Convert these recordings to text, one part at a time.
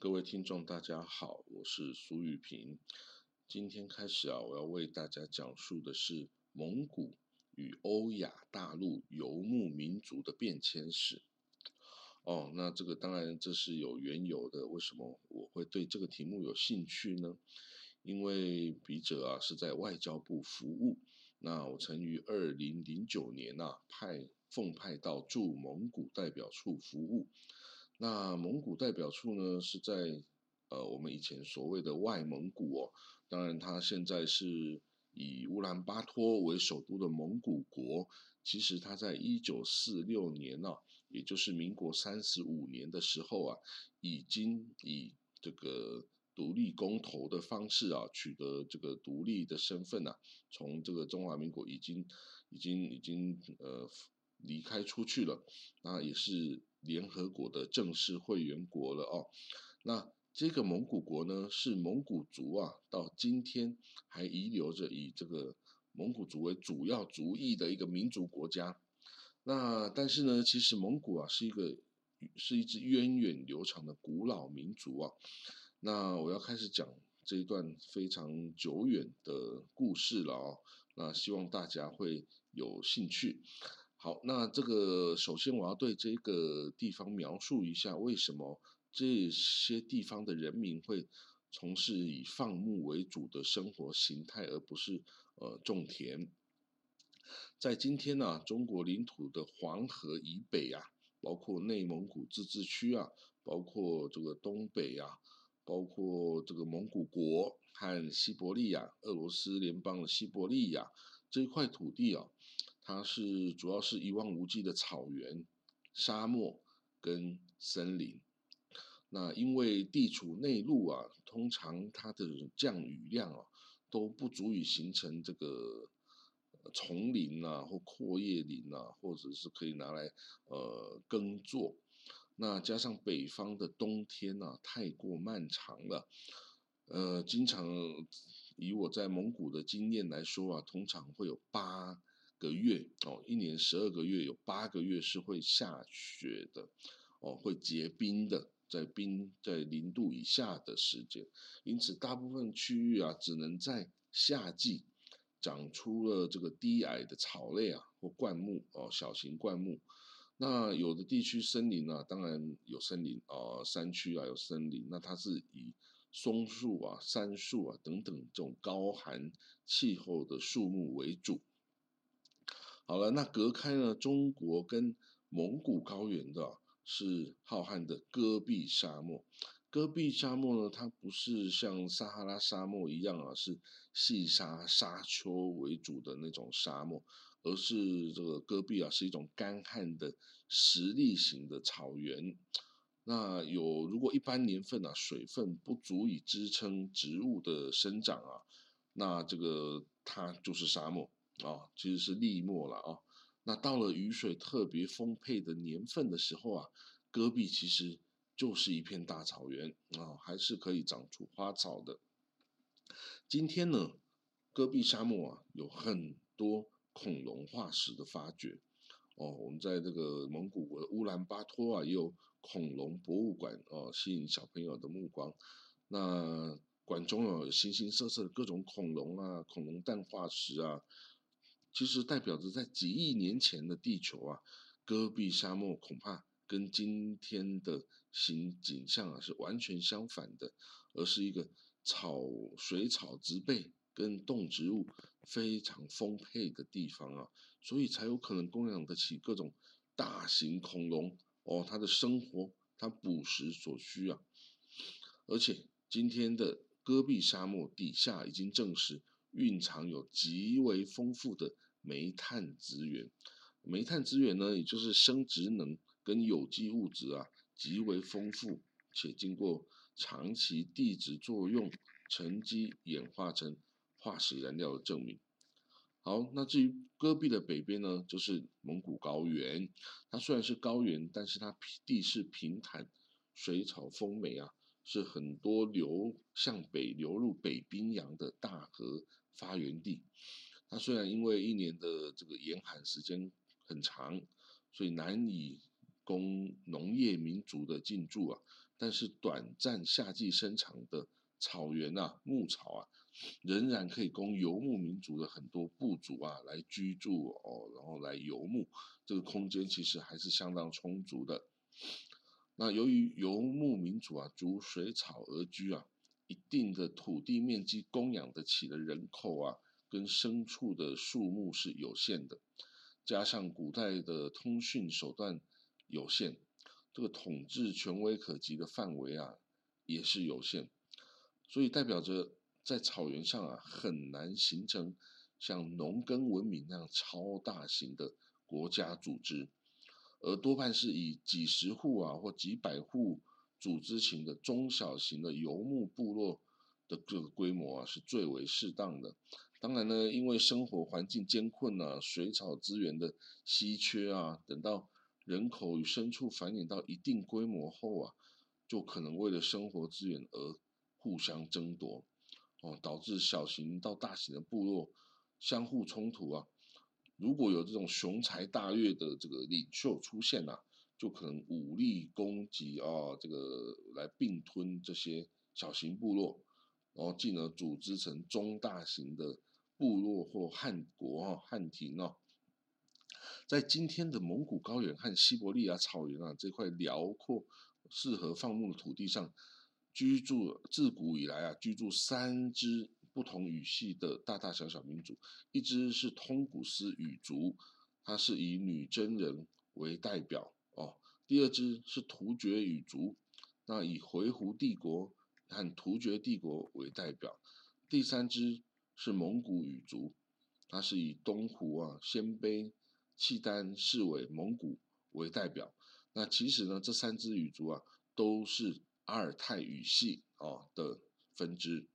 各位听众，大家好，我是苏玉平。今天开始啊，我要为大家讲述的是蒙古与欧亚大陆游牧民族的变迁史。哦，那这个当然这是有缘由的。为什么我会对这个题目有兴趣呢？因为笔者啊是在外交部服务，那我曾于二零零九年啊派奉派到驻蒙古代表处服务。那蒙古代表处呢，是在呃我们以前所谓的外蒙古哦，当然它现在是以乌兰巴托为首都的蒙古国。其实它在一九四六年呢，也就是民国三十五年的时候啊，已经以这个独立公投的方式啊，取得这个独立的身份呐，从这个中华民国已经已经已经呃离开出去了，那也是。联合国的正式会员国了哦，那这个蒙古国呢，是蒙古族啊，到今天还遗留着以这个蒙古族为主要族裔的一个民族国家。那但是呢，其实蒙古啊是一个是一支源远流长的古老民族啊。那我要开始讲这一段非常久远的故事了哦，那希望大家会有兴趣。好，那这个首先我要对这个地方描述一下，为什么这些地方的人民会从事以放牧为主的生活形态，而不是呃种田。在今天呢，中国领土的黄河以北啊，包括内蒙古自治区啊，包括这个东北啊，包括这个蒙古国和西伯利亚，俄罗斯联邦的西伯利亚这一块土地啊。它是主要是一望无际的草原、沙漠跟森林。那因为地处内陆啊，通常它的降雨量啊都不足以形成这个丛林啊或阔叶林啊，或者是可以拿来呃耕作。那加上北方的冬天啊太过漫长了，呃，经常以我在蒙古的经验来说啊，通常会有八。个月哦，一年十二个月有八个月是会下雪的，哦，会结冰的，在冰在零度以下的时间，因此大部分区域啊，只能在夏季长出了这个低矮的草类啊或灌木哦，小型灌木。那有的地区森林啊，当然有森林哦，山区啊有森林，那它是以松树啊、杉树啊等等这种高寒气候的树木为主。好了，那隔开呢中国跟蒙古高原的是浩瀚的戈壁沙漠。戈壁沙漠呢，它不是像撒哈拉沙漠一样啊，是细沙沙丘为主的那种沙漠，而是这个戈壁啊，是一种干旱的实力型的草原。那有如果一般年份啊，水分不足以支撑植物的生长啊，那这个它就是沙漠。啊，其实是立末了啊。那到了雨水特别丰沛的年份的时候啊，戈壁其实就是一片大草原啊，还是可以长出花草的。今天呢，戈壁沙漠啊有很多恐龙化石的发掘哦。我们在这个蒙古国的乌兰巴托啊，也有恐龙博物馆哦，吸引小朋友的目光。那馆中有形形色色的各种恐龙啊，恐龙蛋化石啊。其实代表着在几亿年前的地球啊，戈壁沙漠恐怕跟今天的形景象啊是完全相反的，而是一个草水草植被跟动植物非常丰沛的地方啊，所以才有可能供养得起各种大型恐龙哦，它的生活它捕食所需啊，而且今天的戈壁沙漠底下已经证实。蕴藏有极为丰富的煤炭资源，煤炭资源呢，也就是生殖能跟有机物质啊，极为丰富，且经过长期地质作用沉积演化成化石燃料的证明。好，那至于戈壁的北边呢，就是蒙古高原。它虽然是高原，但是它地势平坦，水草丰美啊。是很多流向北流入北冰洋的大河发源地。它虽然因为一年的这个严寒时间很长，所以难以供农业民族的进驻啊，但是短暂夏季生长的草原啊，牧草啊，仍然可以供游牧民族的很多部族啊来居住哦，然后来游牧，这个空间其实还是相当充足的。那由于游牧民族啊，逐水草而居啊，一定的土地面积供养得起的人口啊，跟牲畜的数目是有限的，加上古代的通讯手段有限，这个统治权威可及的范围啊，也是有限，所以代表着在草原上啊，很难形成像农耕文明那样超大型的国家组织。而多半是以几十户啊或几百户组织型的中小型的游牧部落的这个规模啊是最为适当的。当然呢，因为生活环境艰困啊，水草资源的稀缺啊，等到人口与牲畜繁衍到一定规模后啊，就可能为了生活资源而互相争夺，哦，导致小型到大型的部落相互冲突啊。如果有这种雄才大略的这个领袖出现呐，就可能武力攻击啊，这个来并吞这些小型部落，然后进而组织成中大型的部落或汉国啊、汉庭啊。在今天的蒙古高原和西伯利亚草原啊这块辽阔、适合放牧的土地上，居住自古以来啊居住三支。不同语系的大大小小民族，一支是通古斯语族，它是以女真人为代表哦。第二支是突厥语族，那以回鹘帝国和突厥帝国为代表。第三支是蒙古语族，它是以东胡啊、鲜卑、契丹、士韦、蒙古为代表。那其实呢，这三支语族啊，都是阿尔泰语系啊的分支。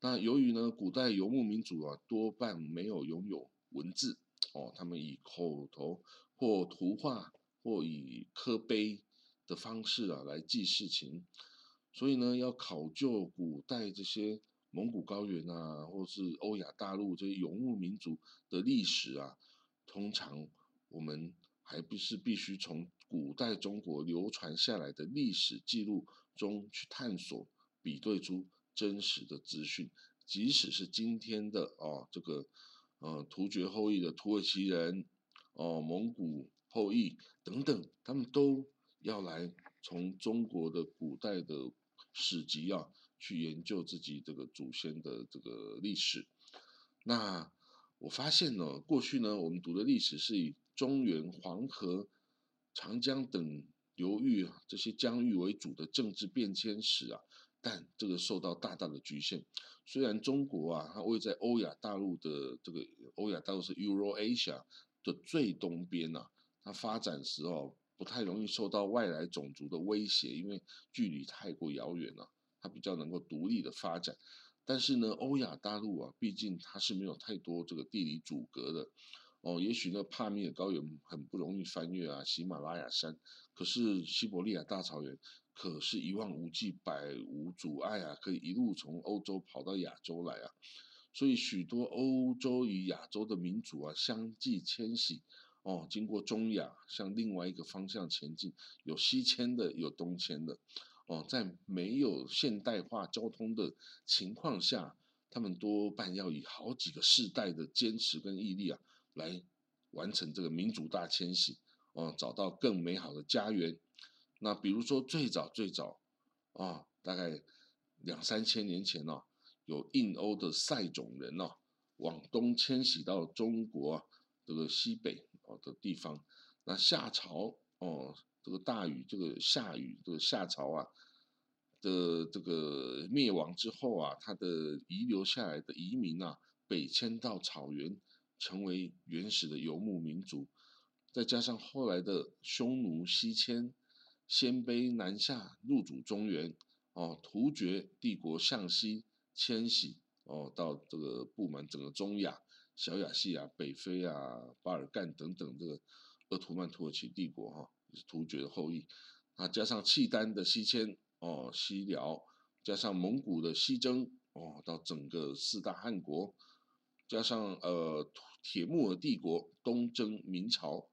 那由于呢，古代游牧民族啊，多半没有拥有文字哦，他们以口头或图画或以刻碑的方式啊来记事情，所以呢，要考究古代这些蒙古高原啊，或是欧亚大陆这些游牧民族的历史啊，通常我们还不是必须从古代中国流传下来的历史记录中去探索、比对出。真实的资讯，即使是今天的哦，这个呃突厥后裔的土耳其人，哦蒙古后裔等等，他们都要来从中国的古代的史籍啊去研究自己这个祖先的这个历史。那我发现呢，过去呢我们读的历史是以中原、黄河、长江等流域啊这些疆域为主的政治变迁史啊。但这个受到大大的局限。虽然中国啊，它位在欧亚大陆的这个欧亚大陆是 Eurasia 的最东边呐，它发展时候不太容易受到外来种族的威胁，因为距离太过遥远了，它比较能够独立的发展。但是呢，欧亚大陆啊，毕竟它是没有太多这个地理阻隔的哦。也许呢，帕米尔高原很不容易翻越啊，喜马拉雅山，可是西伯利亚大草原。可是，一望无际，百无阻碍啊，可以一路从欧洲跑到亚洲来啊。所以，许多欧洲与亚洲的民族啊，相继迁徙哦，经过中亚向另外一个方向前进，有西迁的，有东迁的哦。在没有现代化交通的情况下，他们多半要以好几个世代的坚持跟毅力啊，来完成这个民族大迁徙哦，找到更美好的家园。那比如说最早最早，啊，大概两三千年前呢，有印欧的塞种人呢，往东迁徙到中国这个西北哦的地方。那夏朝哦，这个大禹这个夏禹这个夏朝啊的这个灭亡之后啊，他的遗留下来的移民啊，北迁到草原，成为原始的游牧民族。再加上后来的匈奴西迁。鲜卑南下入主中原，哦，突厥帝国向西迁徙，哦，到这个布满整个中亚、小亚细亚、北非啊、巴尔干等等这个鄂图曼土耳其帝国，哈，是突厥的后裔，啊，加上契丹的西迁，哦，西辽，加上蒙古的西征，哦，到整个四大汗国，加上呃铁木尔帝国东征明朝。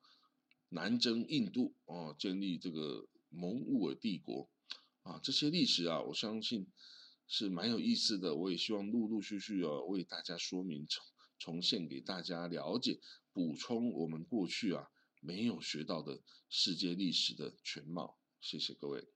南征印度哦，建立这个蒙兀尔帝国啊，这些历史啊，我相信是蛮有意思的。我也希望陆陆续续啊为大家说明重重现给大家了解，补充我们过去啊没有学到的世界历史的全貌。谢谢各位。